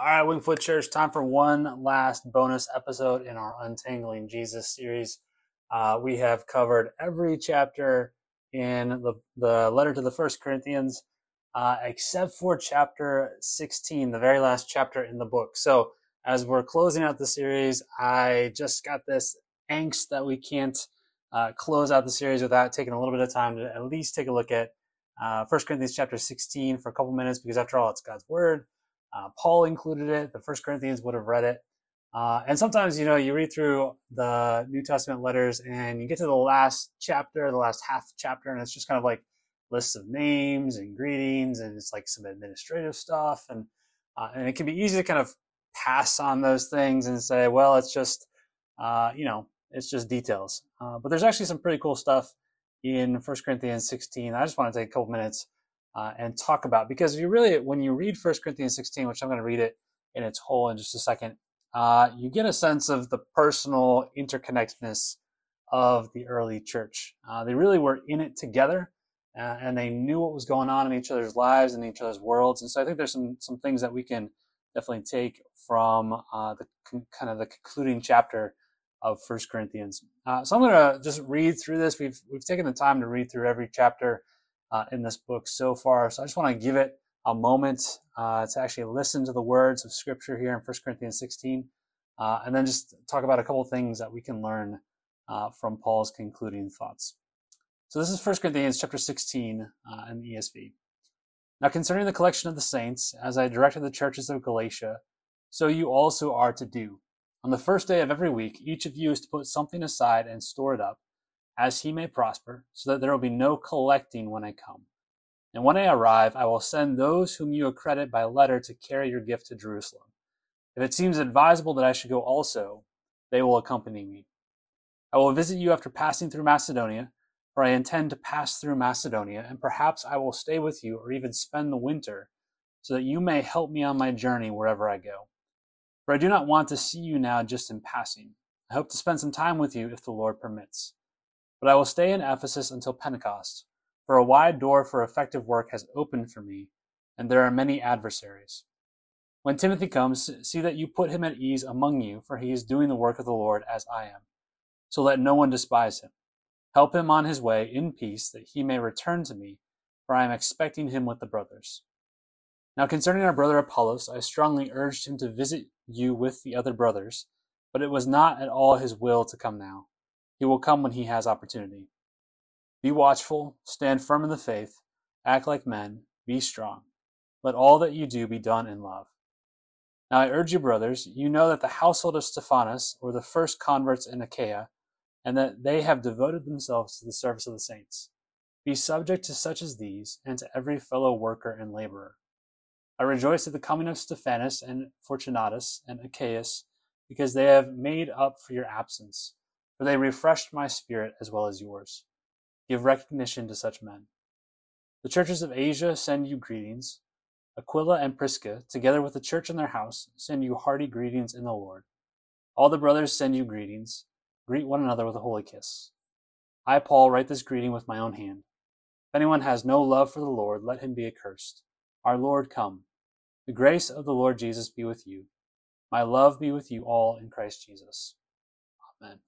All right, Wingfoot Church, time for one last bonus episode in our Untangling Jesus series. Uh, we have covered every chapter in the, the letter to the First Corinthians, uh, except for chapter 16, the very last chapter in the book. So, as we're closing out the series, I just got this angst that we can't uh, close out the series without taking a little bit of time to at least take a look at uh, 1 Corinthians chapter 16 for a couple minutes, because after all, it's God's word. Uh, Paul included it. The First Corinthians would have read it. Uh, and sometimes, you know, you read through the New Testament letters and you get to the last chapter, the last half chapter, and it's just kind of like lists of names and greetings, and it's like some administrative stuff, and uh, and it can be easy to kind of pass on those things and say, well, it's just, uh, you know, it's just details. Uh, but there's actually some pretty cool stuff in First Corinthians 16. I just want to take a couple minutes uh, and talk about because you really when you read 1 corinthians 16 which i'm going to read it in its whole in just a second uh, you get a sense of the personal interconnectedness of the early church uh, they really were in it together uh, and they knew what was going on in each other's lives and each other's worlds and so i think there's some some things that we can definitely take from uh, the con- kind of the concluding chapter of First Corinthians. Uh, so I'm going to just read through this. We've we've taken the time to read through every chapter uh, in this book so far. So I just want to give it a moment uh, to actually listen to the words of Scripture here in 1 Corinthians 16, uh, and then just talk about a couple things that we can learn uh, from Paul's concluding thoughts. So this is 1 Corinthians chapter 16 uh, in the ESV. Now concerning the collection of the saints, as I directed the churches of Galatia, so you also are to do. On the first day of every week, each of you is to put something aside and store it up as he may prosper, so that there will be no collecting when I come. And when I arrive, I will send those whom you accredit by letter to carry your gift to Jerusalem. If it seems advisable that I should go also, they will accompany me. I will visit you after passing through Macedonia, for I intend to pass through Macedonia, and perhaps I will stay with you or even spend the winter, so that you may help me on my journey wherever I go. For I do not want to see you now just in passing. I hope to spend some time with you if the Lord permits. But I will stay in Ephesus until Pentecost, for a wide door for effective work has opened for me, and there are many adversaries. When Timothy comes, see that you put him at ease among you, for he is doing the work of the Lord as I am. So let no one despise him. Help him on his way in peace, that he may return to me, for I am expecting him with the brothers. Now concerning our brother Apollos, I strongly urged him to visit you with the other brothers, but it was not at all his will to come now he will come when he has opportunity. Be watchful, stand firm in the faith, act like men, be strong. Let all that you do be done in love. Now I urge you, brothers, you know that the household of Stephanas were the first converts in Achaia, and that they have devoted themselves to the service of the saints. Be subject to such as these, and to every fellow worker and laborer. I rejoice at the coming of Stephanas and Fortunatus and Achaicus, because they have made up for your absence for they refreshed my spirit as well as yours. Give recognition to such men. The churches of Asia send you greetings. Aquila and Prisca, together with the church in their house, send you hearty greetings in the Lord. All the brothers send you greetings. Greet one another with a holy kiss. I, Paul, write this greeting with my own hand. If anyone has no love for the Lord, let him be accursed. Our Lord, come. The grace of the Lord Jesus be with you. My love be with you all in Christ Jesus. Amen.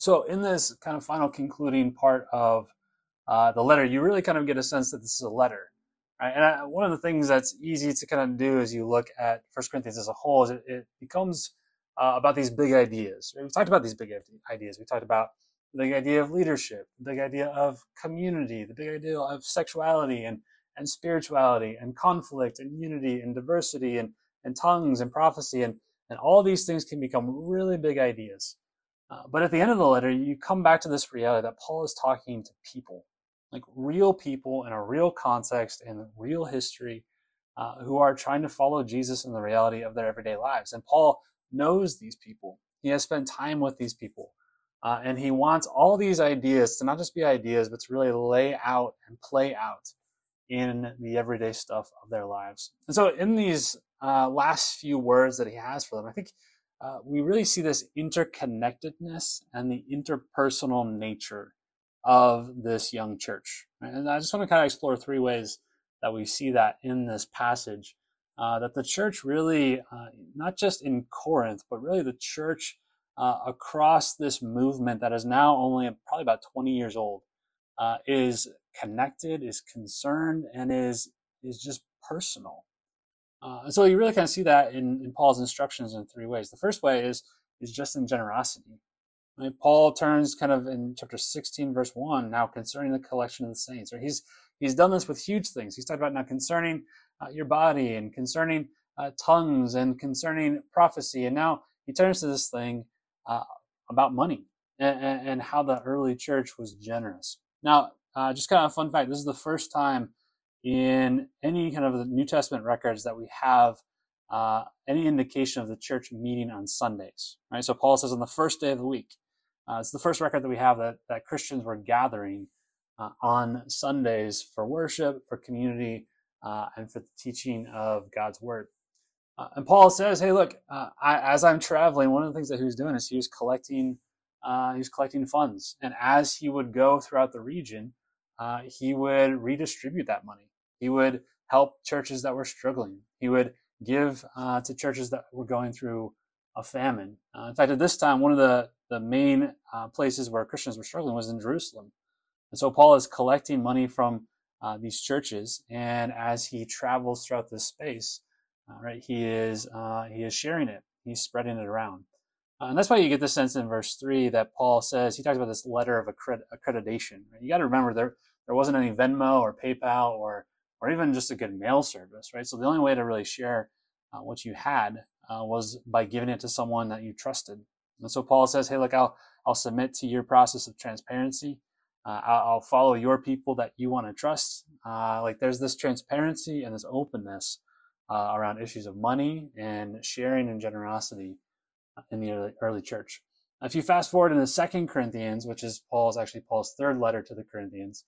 So, in this kind of final concluding part of uh, the letter, you really kind of get a sense that this is a letter. Right? And I, one of the things that's easy to kind of do as you look at First Corinthians as a whole is it, it becomes uh, about these big ideas. We've talked about these big ideas. We talked about the big idea of leadership, the big idea of community, the big idea of sexuality and, and spirituality and conflict and unity and diversity and, and tongues and prophecy. And, and all these things can become really big ideas. Uh, but at the end of the letter, you come back to this reality that Paul is talking to people, like real people in a real context and real history, uh, who are trying to follow Jesus in the reality of their everyday lives. And Paul knows these people. He has spent time with these people. Uh, and he wants all these ideas to not just be ideas, but to really lay out and play out in the everyday stuff of their lives. And so, in these uh, last few words that he has for them, I think uh, we really see this interconnectedness and the interpersonal nature of this young church. And I just want to kind of explore three ways that we see that in this passage. Uh, that the church really, uh, not just in Corinth, but really the church uh, across this movement that is now only probably about 20 years old, uh, is connected, is concerned, and is is just personal. Uh, so you really kind of see that in, in Paul's instructions in three ways. The first way is is just in generosity. Right? Paul turns kind of in chapter 16, verse 1, now concerning the collection of the saints. Right? He's he's done this with huge things. He's talked about now concerning uh, your body and concerning uh, tongues and concerning prophecy. And now he turns to this thing uh, about money and, and, how the early church was generous. Now, uh, just kind of a fun fact this is the first time in any kind of the New Testament records that we have uh, any indication of the church meeting on Sundays. Right? So Paul says on the first day of the week. Uh, it's the first record that we have that, that Christians were gathering uh, on Sundays for worship, for community, uh, and for the teaching of God's word. Uh, and Paul says, "Hey, look, uh, I, as I'm traveling, one of the things that he was doing is he was collecting, he was collecting funds, and as he would go throughout the region, he would redistribute that money. He would help churches that were struggling. He would give uh, to churches that were going through a famine. Uh, in fact, at this time, one of the, the main uh, places where Christians were struggling was in Jerusalem. And so Paul is collecting money from uh, these churches, and as he travels throughout this space, uh, right, he is uh, he is sharing it. He's spreading it around, and that's why you get the sense in verse three that Paul says he talks about this letter of accred- accreditation. Right? You got to remember there there wasn't any Venmo or PayPal or or even just a good mail service, right? So the only way to really share uh, what you had uh, was by giving it to someone that you trusted. And so Paul says, "Hey, look, I'll I'll submit to your process of transparency. Uh, I'll, I'll, follow your people that you want to trust. Uh, like there's this transparency and this openness uh, around issues of money and sharing and generosity uh, in the early, early church." If you fast forward into Second Corinthians, which is Paul's actually Paul's third letter to the Corinthians,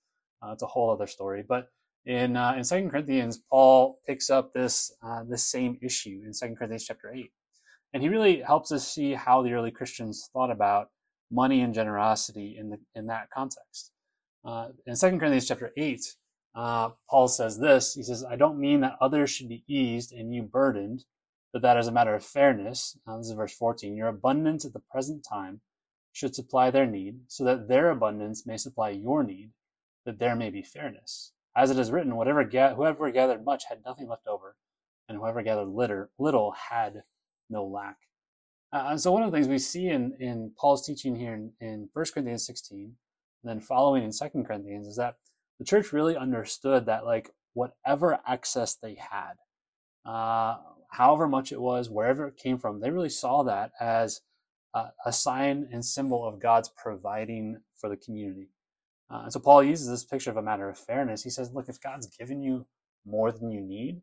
it's a whole other story, but in uh, in Second Corinthians, Paul picks up this uh, this same issue in Second Corinthians chapter eight, and he really helps us see how the early Christians thought about money and generosity in the in that context. Uh, in Second Corinthians chapter eight, uh, Paul says this. He says, "I don't mean that others should be eased and you burdened, but that as a matter of fairness." Uh, this is verse fourteen. Your abundance at the present time should supply their need, so that their abundance may supply your need, that there may be fairness. As it is written, whatever ga- whoever gathered much had nothing left over, and whoever gathered litter, little had no lack. Uh, and so one of the things we see in, in Paul's teaching here in, in 1 Corinthians 16, and then following in 2 Corinthians, is that the church really understood that like whatever excess they had, uh, however much it was, wherever it came from, they really saw that as uh, a sign and symbol of God's providing for the community. Uh, and so Paul uses this picture of a matter of fairness. He says, look, if God's given you more than you need,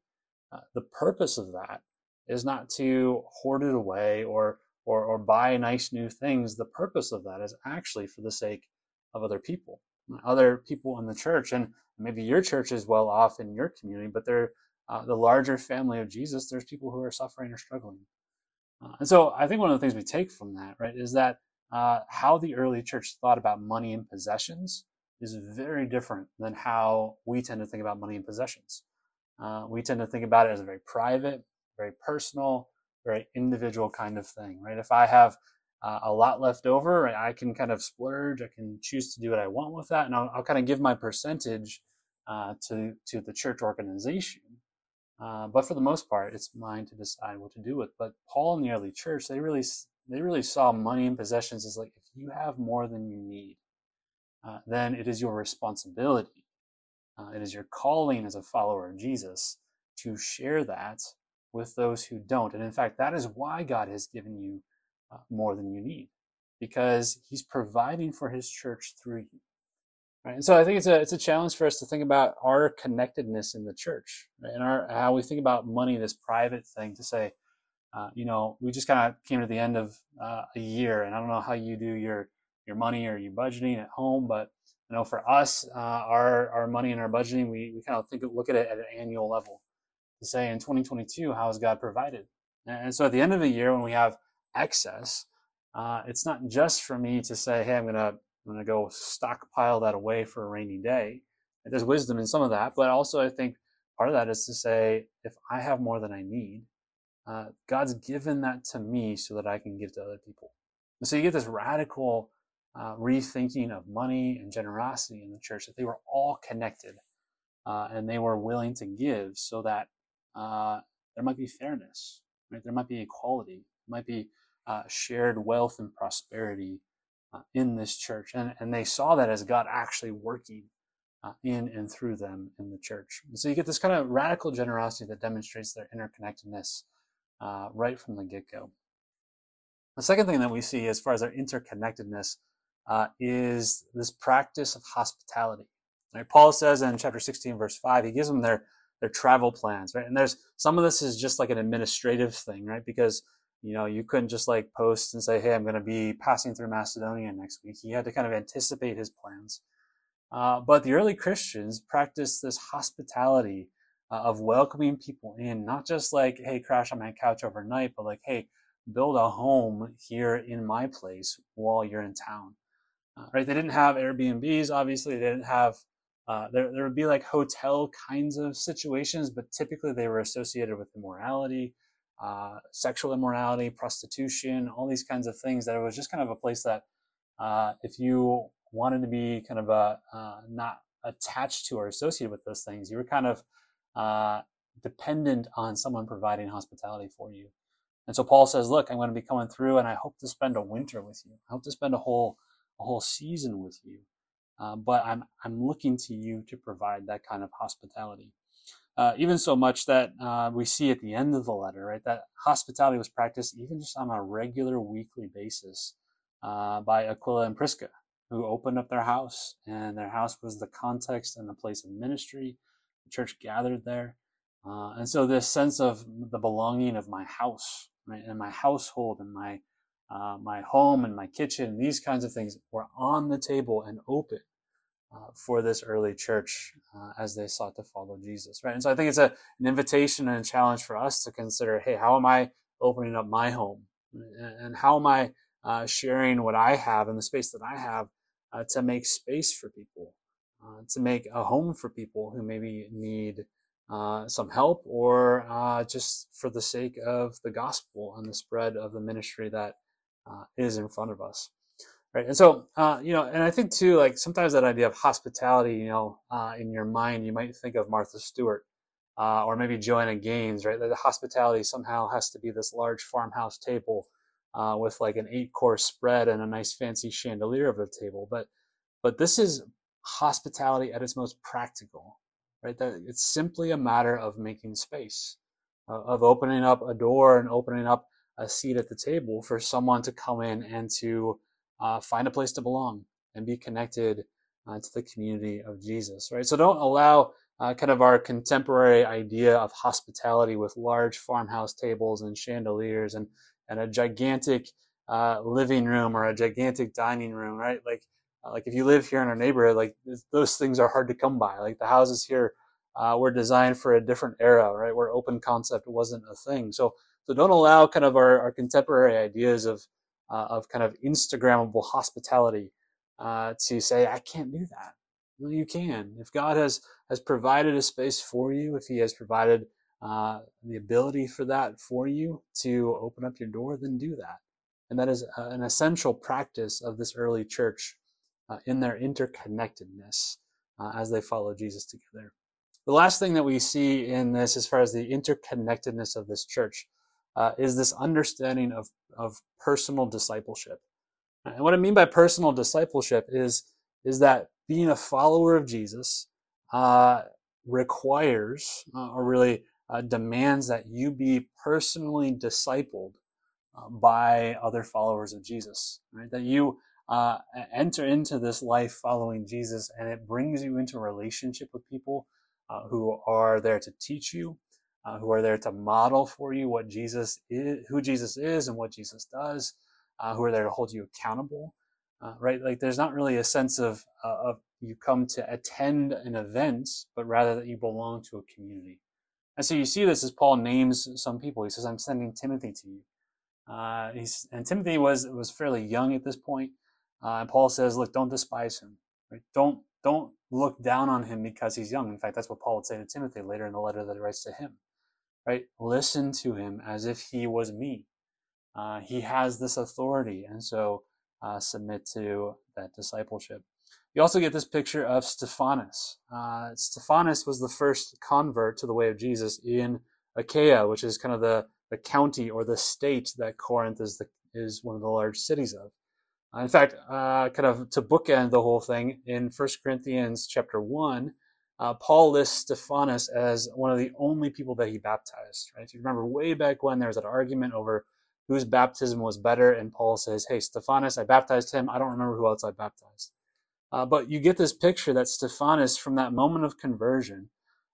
uh, the purpose of that is not to hoard it away or, or, or buy nice new things. The purpose of that is actually for the sake of other people, other people in the church. And maybe your church is well off in your community, but they're uh, the larger family of Jesus, there's people who are suffering or struggling. Uh, and so I think one of the things we take from that, right, is that uh, how the early church thought about money and possessions is very different than how we tend to think about money and possessions. Uh, we tend to think about it as a very private, very personal, very individual kind of thing, right? If I have uh, a lot left over, I can kind of splurge. I can choose to do what I want with that, and I'll, I'll kind of give my percentage uh, to to the church organization. Uh, but for the most part, it's mine to decide what to do with. But Paul and the early church, they really they really saw money and possessions as like if you have more than you need, uh, then it is your responsibility. Uh, it is your calling as a follower of Jesus to share that with those who don't. And in fact, that is why God has given you uh, more than you need, because He's providing for His church through you. Right? And so I think it's a it's a challenge for us to think about our connectedness in the church right? and our how we think about money, this private thing. To say, uh, you know, we just kind of came to the end of uh, a year, and I don't know how you do your your money or your budgeting at home. But you know, for us, uh, our our money and our budgeting, we, we kind of think look at it at an annual level to say in 2022, how has God provided? And so at the end of the year, when we have excess, uh, it's not just for me to say, hey, I'm gonna I'm gonna go stockpile that away for a rainy day. There's wisdom in some of that, but also I think part of that is to say, if I have more than I need, uh, God's given that to me so that I can give to other people. And so you get this radical uh, rethinking of money and generosity in the church that they were all connected uh, and they were willing to give so that uh, there might be fairness, right? There might be equality, might be uh, shared wealth and prosperity uh, in this church. And, and they saw that as God actually working uh, in and through them in the church. And so you get this kind of radical generosity that demonstrates their interconnectedness right from the get go. The second thing that we see as far as their interconnectedness uh, is this practice of hospitality. Right? Paul says in chapter 16, verse 5, he gives them their, their travel plans, right? And there's some of this is just like an administrative thing, right? Because you know, you couldn't just like post and say, "Hey, I'm going to be passing through Macedonia next week." He had to kind of anticipate his plans. Uh, but the early Christians practiced this hospitality uh, of welcoming people in, not just like, "Hey, crash on my couch overnight," but like, "Hey, build a home here in my place while you're in town." Uh, right? They didn't have Airbnbs, obviously. They didn't have. Uh, there, there would be like hotel kinds of situations, but typically they were associated with immorality uh, sexual immorality, prostitution, all these kinds of things. That it was just kind of a place that uh, if you wanted to be kind of a uh, not attached to or associated with those things, you were kind of uh, dependent on someone providing hospitality for you. And so Paul says, "Look, I'm going to be coming through, and I hope to spend a winter with you. I hope to spend a whole a whole season with you. Uh, but I'm I'm looking to you to provide that kind of hospitality." Uh, even so much that uh, we see at the end of the letter, right, that hospitality was practiced even just on a regular weekly basis uh, by Aquila and Prisca, who opened up their house, and their house was the context and the place of ministry. The church gathered there. Uh, and so, this sense of the belonging of my house, right, and my household, and my uh, my home and my kitchen, these kinds of things were on the table and open uh, for this early church uh, as they sought to follow Jesus, right? And so I think it's a, an invitation and a challenge for us to consider, hey, how am I opening up my home? And how am I uh, sharing what I have and the space that I have uh, to make space for people, uh, to make a home for people who maybe need uh, some help or just for the sake of the gospel and the spread of the ministry that is in front of us right? And so uh, you know and i think too like sometimes that idea of hospitality you know uh, in your mind you might think of martha stewart uh, or maybe joanna gaines right? That the hospitality somehow has to be this large farmhouse table uh, with like an eight course spread and a nice fancy chandelier of the table. But but this is hospitality at its most practical right? That it's simply a matter of making space uh, of opening up a door and opening up a seat at the table for someone to come in and to uh, find a place to belong and be connected uh, to the community of Jesus, right? So don't allow uh, kind of our contemporary idea of hospitality with large farmhouse tables and chandeliers and, and a gigantic uh, living room or a gigantic dining room, right? Like, uh, like if you live here in our neighborhood, like those things are hard to come by. Like the houses here uh, were designed for a different era, right? Where open concept wasn't a thing. So, so don't allow kind of our, our contemporary ideas of uh, of kind of Instagrammable hospitality uh, to say, I can't do that. Well, you can. If God has has provided a space for you, if He has provided uh, the ability for that for you to open up your door, then do that. And that is uh, an essential practice of this early church uh, in their interconnectedness uh, as they follow Jesus together. The last thing that we see in this, as far as the interconnectedness of this church, uh, is this understanding of, of personal discipleship. And what I mean by personal discipleship is, is that being a follower of Jesus uh, requires, uh, or really uh, demands that you be personally discipled uh, by other followers of Jesus, right? That you uh, enter into this life following Jesus and it brings you into relationship with people who are there to teach you, uh, who are there to model for you what Jesus is, who Jesus is, and what Jesus does, uh, who are there to hold you accountable. Uh, right? Like there's not really a sense of uh, of you come to attend an event, but rather that you belong to a community. And so you see this as Paul names some people. He says, "I'm sending Timothy to you." Uh, and Timothy was was fairly young at this point. Uh, and Paul says, "Look, don't despise him. Right? Don't don't look down on him because he's young. In fact, that's what Paul would say to Timothy later in the letter that he writes to him. Right? Listen to him as if he was me. Uh, he has this authority, and so uh, submit to that discipleship. You also get this picture of Stephanas. Uh, Stephanas was the first convert to the way of Jesus in Achaia, which is kind of the, the county or the state that Corinth is the, is one of the large cities of. Uh, in fact, uh, kind of to bookend the whole thing, in 1 Corinthians chapter 1, uh, Paul lists Stephanas as one of the only people that he baptized. Right? If you remember way back when there was that argument over whose baptism was better, and Paul says, Hey, Stephanas, I baptized him. I don't remember who else I baptized. Uh, but you get this picture that Stephanas, from that moment of conversion,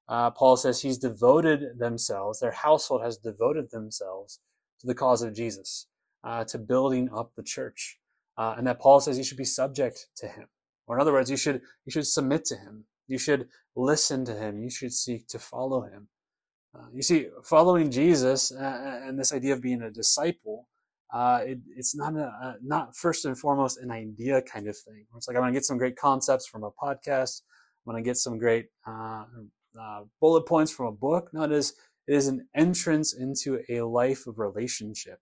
uh, Paul says he's devoted themselves, their household has devoted themselves to the cause of Jesus, uh, to building up the church. Uh, and that Paul says you should be subject to him. Or in other words, you should, you should submit to him. You should listen to him. You should seek to follow him. Uh, you see, following Jesus uh, and this idea of being a disciple, uh, it, it's not a, not first and foremost an idea kind of thing. It's like I'm going to get some great concepts from a podcast. I'm going to get some great uh, uh, bullet points from a book. No, it is it is an entrance into a life of relationship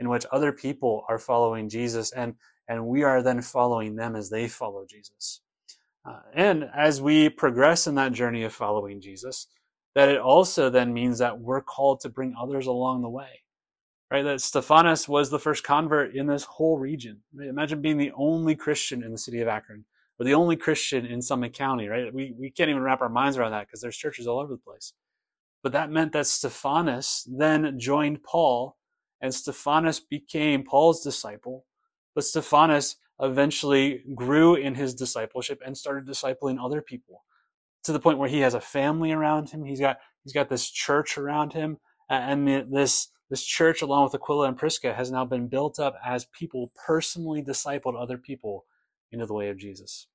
in which other people are following Jesus and, and we are then following them as they follow Jesus. Uh, and as we progress in that journey of following Jesus, that it also then means that we're called to bring others along the way. Right? That Stephanas was the first convert in this whole region. Imagine being the only Christian in the city of Akron, or the only Christian in Summit County, right? We, we can't even wrap our minds around that because there's churches all over the place. But that meant that Stephanas then joined Paul and Stephanas became Paul's disciple. But Stephanas eventually grew in his discipleship and started discipling other people to the point where he has a family around him. He's got he's got this church around him, and this this church, along with Aquila and Prisca, has now been built up as people personally discipled other people into the way of Jesus.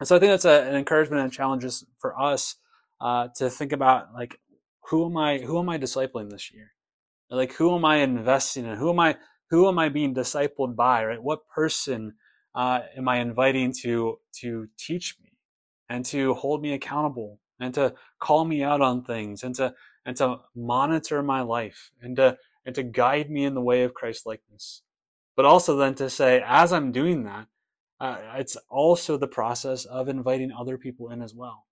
And so I think that's a, an encouragement and challenges for us uh, to think about like who am I who am I discipling this year? Like, who am I investing in? Who am I? Who am I being discipled by? Right? What person uh, am I inviting to to teach me and to hold me accountable and to call me out on things and to and to monitor my life and to and to guide me in the way of Christ likeness. But also then to say, as I'm doing that, uh, it's also the process of inviting other people in as well,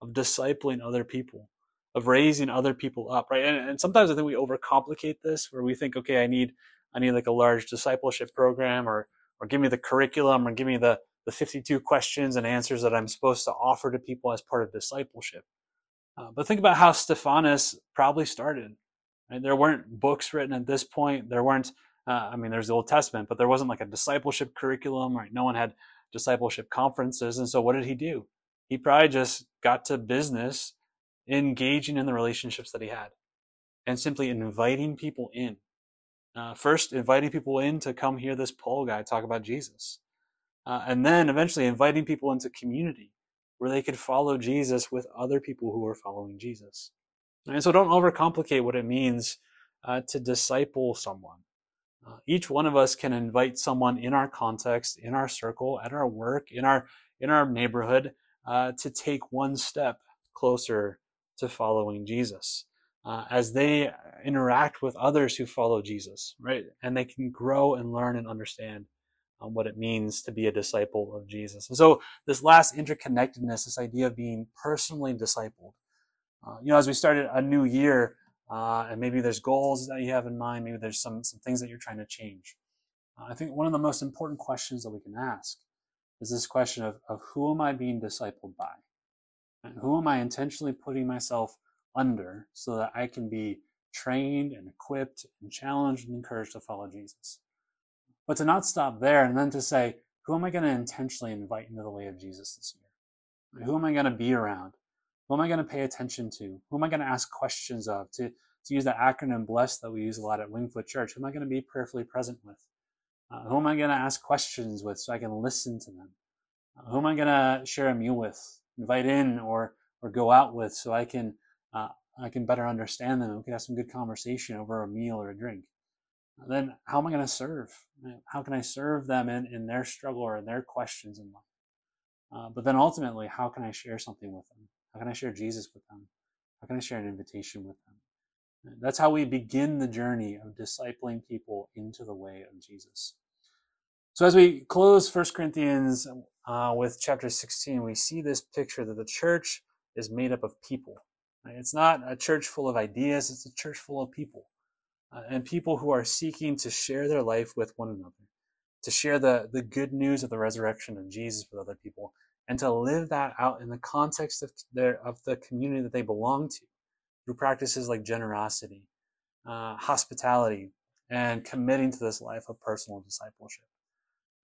of discipling other people of raising other people up, right? And, and sometimes I think we overcomplicate this, where we think, okay, I need I need like a large discipleship program, or or give me the curriculum, or give me the the 52 questions and answers that I'm supposed to offer to people as part of discipleship. Uh, but think about how Stephanas probably started. Right? There weren't books written at this point. There weren't. Uh, I mean, there's the Old Testament, but there wasn't like a discipleship curriculum. Right? No one had discipleship conferences, and so what did he do? He probably just got to business engaging in the relationships that he had and simply inviting people in. Uh, first, inviting people in to come hear this Paul guy talk about Jesus. Uh, and then eventually inviting people into community where they could follow Jesus with other people who are following Jesus. And so don't overcomplicate what it means uh, to disciple someone. Uh, each one of us can invite someone in our context, in our circle, at our work, in our in our neighborhood, uh, to take one step closer to following Jesus. Uh, as they interact with others who follow Jesus, right? And they can grow and learn and understand um, what it means to be a disciple of Jesus. And so, this last interconnectedness, this idea of being personally discipled, uh, you know, as we started a new year, uh, and maybe there's goals that you have in mind, maybe there's some some things that you're trying to change. Uh, I think one of the most important questions that we can ask is this question of, of who am I being discipled by? And who am I intentionally putting myself under so that I can be trained and equipped and challenged and encouraged to follow Jesus? But to not stop there and then to say, who am I going to intentionally invite into the way of Jesus this year? Who am I going to be around? Who am I going to pay attention to? Who am I going to ask questions of? To, to use the acronym BLESS that we use a lot at Wingfoot Church, who am I going to be prayerfully present with? Uh, who am I going to ask questions with so I can listen to them? Uh, who am I going to share a meal with invite in or or go out with so I can uh, I can better understand them. We can have some good conversation over a meal or a drink. Then how am I going to serve? How can I serve them in, in their struggle or in their questions in life? Uh, but then ultimately, how can I share something with them? How can I share Jesus with them? How can I share an invitation with them? That's how we begin the journey of discipling people into the way of Jesus. So as we close 1 Corinthians uh, with chapter 16, we see this picture that the church is made up of people. It's not a church full of ideas, it's a church full of people. Uh, and people who are seeking to share their life with one another, to share the, the good news of the resurrection of Jesus with other people, and to live that out in the context of, their, of the community that they belong to through practices like generosity, uh, hospitality, and committing to this life of personal discipleship.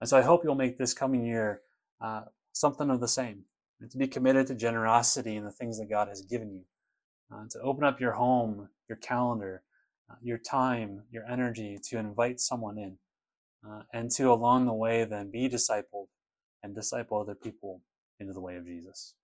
And so I hope you'll make this coming year uh, something of the same, and to be committed to generosity in the things that God has given you, uh, to open up your home, your calendar, uh, your time, your energy to invite someone in, uh, and to along the way then be discipled and disciple other people into the way of Jesus.